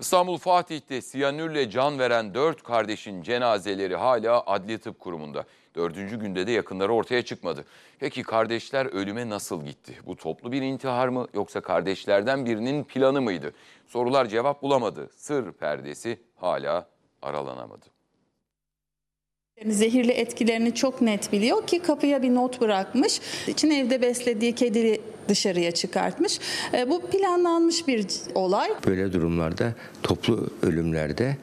İstanbul Fatih'te siyanürle can veren dört kardeşin cenazeleri hala Adli Tıp Kurumu'nda. Dördüncü günde de yakınları ortaya çıkmadı. Peki kardeşler ölüme nasıl gitti? Bu toplu bir intihar mı yoksa kardeşlerden birinin planı mıydı? Sorular cevap bulamadı. Sır perdesi hala aralanamadı. Zehirli etkilerini çok net biliyor ki kapıya bir not bırakmış. İçin evde beslediği kedi dışarıya çıkartmış. E, Bu planlanmış bir olay. Böyle durumlarda toplu ölümlerde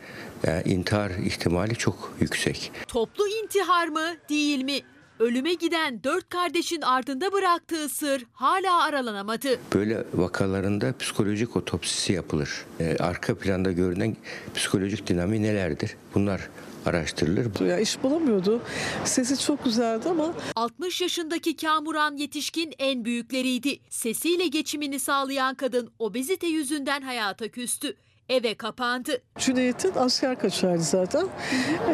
e, intihar ihtimali çok yüksek. Toplu intihar mı değil mi? Ölüme giden dört kardeşin ardında bıraktığı sır hala aralanamadı. Böyle vakalarında psikolojik otopsisi yapılır. E, arka planda görünen psikolojik dinamiği nelerdir? Bunlar araştırılır. Ya iş bulamıyordu. Sesi çok güzeldi ama 60 yaşındaki Kamuran yetişkin en büyükleriydi. Sesiyle geçimini sağlayan kadın obezite yüzünden hayata küstü. Eve kapandı. Cüneyt'in asker kaçardı zaten.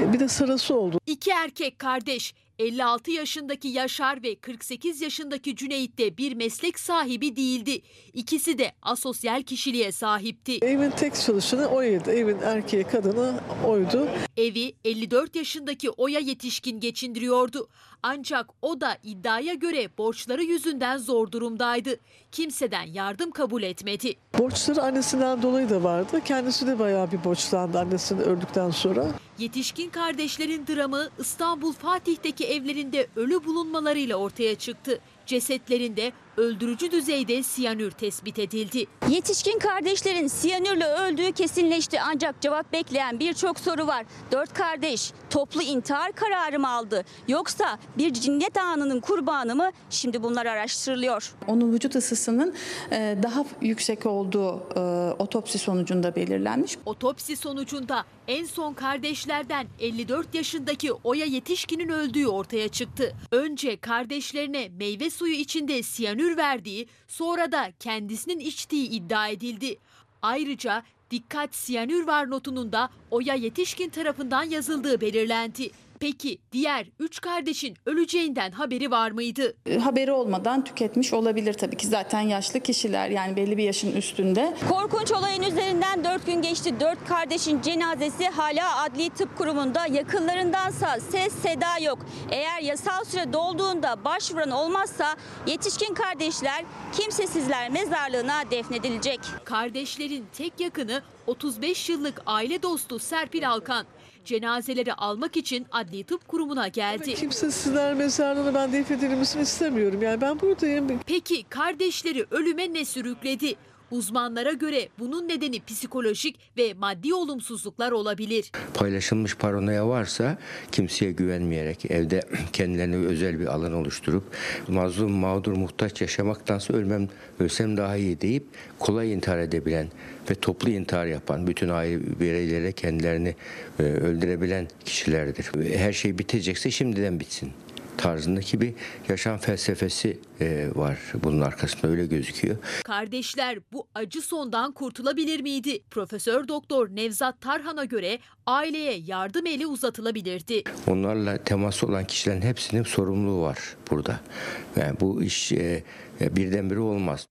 E, Bir de sarası oldu. İki erkek kardeş 56 yaşındaki Yaşar ve 48 yaşındaki Cüneyt de bir meslek sahibi değildi. İkisi de asosyal kişiliğe sahipti. Evin tek çalışanı oydu. Evin erkeği kadını oydu. Evi 54 yaşındaki Oya yetişkin geçindiriyordu. Ancak o da iddiaya göre borçları yüzünden zor durumdaydı. Kimseden yardım kabul etmedi. Borçları annesinden dolayı da vardı. Kendisi de bayağı bir borçlandı annesinin öldükten sonra. Yetişkin kardeşlerin dramı İstanbul Fatih'teki evlerinde ölü bulunmalarıyla ortaya çıktı. Cesetlerinde öldürücü düzeyde siyanür tespit edildi. Yetişkin kardeşlerin siyanürle öldüğü kesinleşti ancak cevap bekleyen birçok soru var. Dört kardeş toplu intihar kararı mı aldı yoksa bir cinnet anının kurbanı mı? Şimdi bunlar araştırılıyor. Onun vücut ısısının e, daha yüksek olduğu e, otopsi sonucunda belirlenmiş. Otopsi sonucunda en son kardeşlerden 54 yaşındaki Oya yetişkinin öldüğü ortaya çıktı. Önce kardeşlerine meyve suyu içinde siyanür verdiği, sonra da kendisinin içtiği iddia edildi. Ayrıca dikkat siyanür var notunun da Oya yetişkin tarafından yazıldığı belirlendi. Peki diğer 3 kardeşin öleceğinden haberi var mıydı? E, Haberi olmadan tüketmiş olabilir tabii ki zaten yaşlı kişiler yani belli bir yaşın üstünde. Korkunç olayın üzerinden 4 gün geçti. 4 kardeşin cenazesi hala Adli Tıp Kurumu'nda. Yakınlarındansa ses seda yok. Eğer yasal süre dolduğunda başvuran olmazsa yetişkin kardeşler kimsesizler mezarlığına defnedilecek. Kardeşlerin tek yakını 35 yıllık aile dostu Serpil Alkan. Cenazeleri almak için Adli Tıp Kurumu'na geldi. Kimsesizler mezarlığına ben defnedilmesini istemiyorum. Yani ben buradayım. Peki kardeşleri ölüme ne sürükledi? Uzmanlara göre bunun nedeni psikolojik ve maddi olumsuzluklar olabilir. Paylaşılmış paranoya varsa kimseye güvenmeyerek evde kendilerine özel bir alan oluşturup mazlum, mağdur, muhtaç yaşamaktansa ölmem, ölsem daha iyi deyip kolay intihar edebilen ve toplu intihar yapan, bütün aile bireylere kendilerini e, öldürebilen kişilerdir. Her şey bitecekse şimdiden bitsin tarzındaki bir yaşam felsefesi e, var bunun arkasında öyle gözüküyor. Kardeşler bu acı sondan kurtulabilir miydi? Profesör Doktor Nevzat Tarhan'a göre aileye yardım eli uzatılabilirdi. Onlarla teması olan kişilerin hepsinin sorumluluğu var burada. Yani bu iş e, birdenbire olmaz.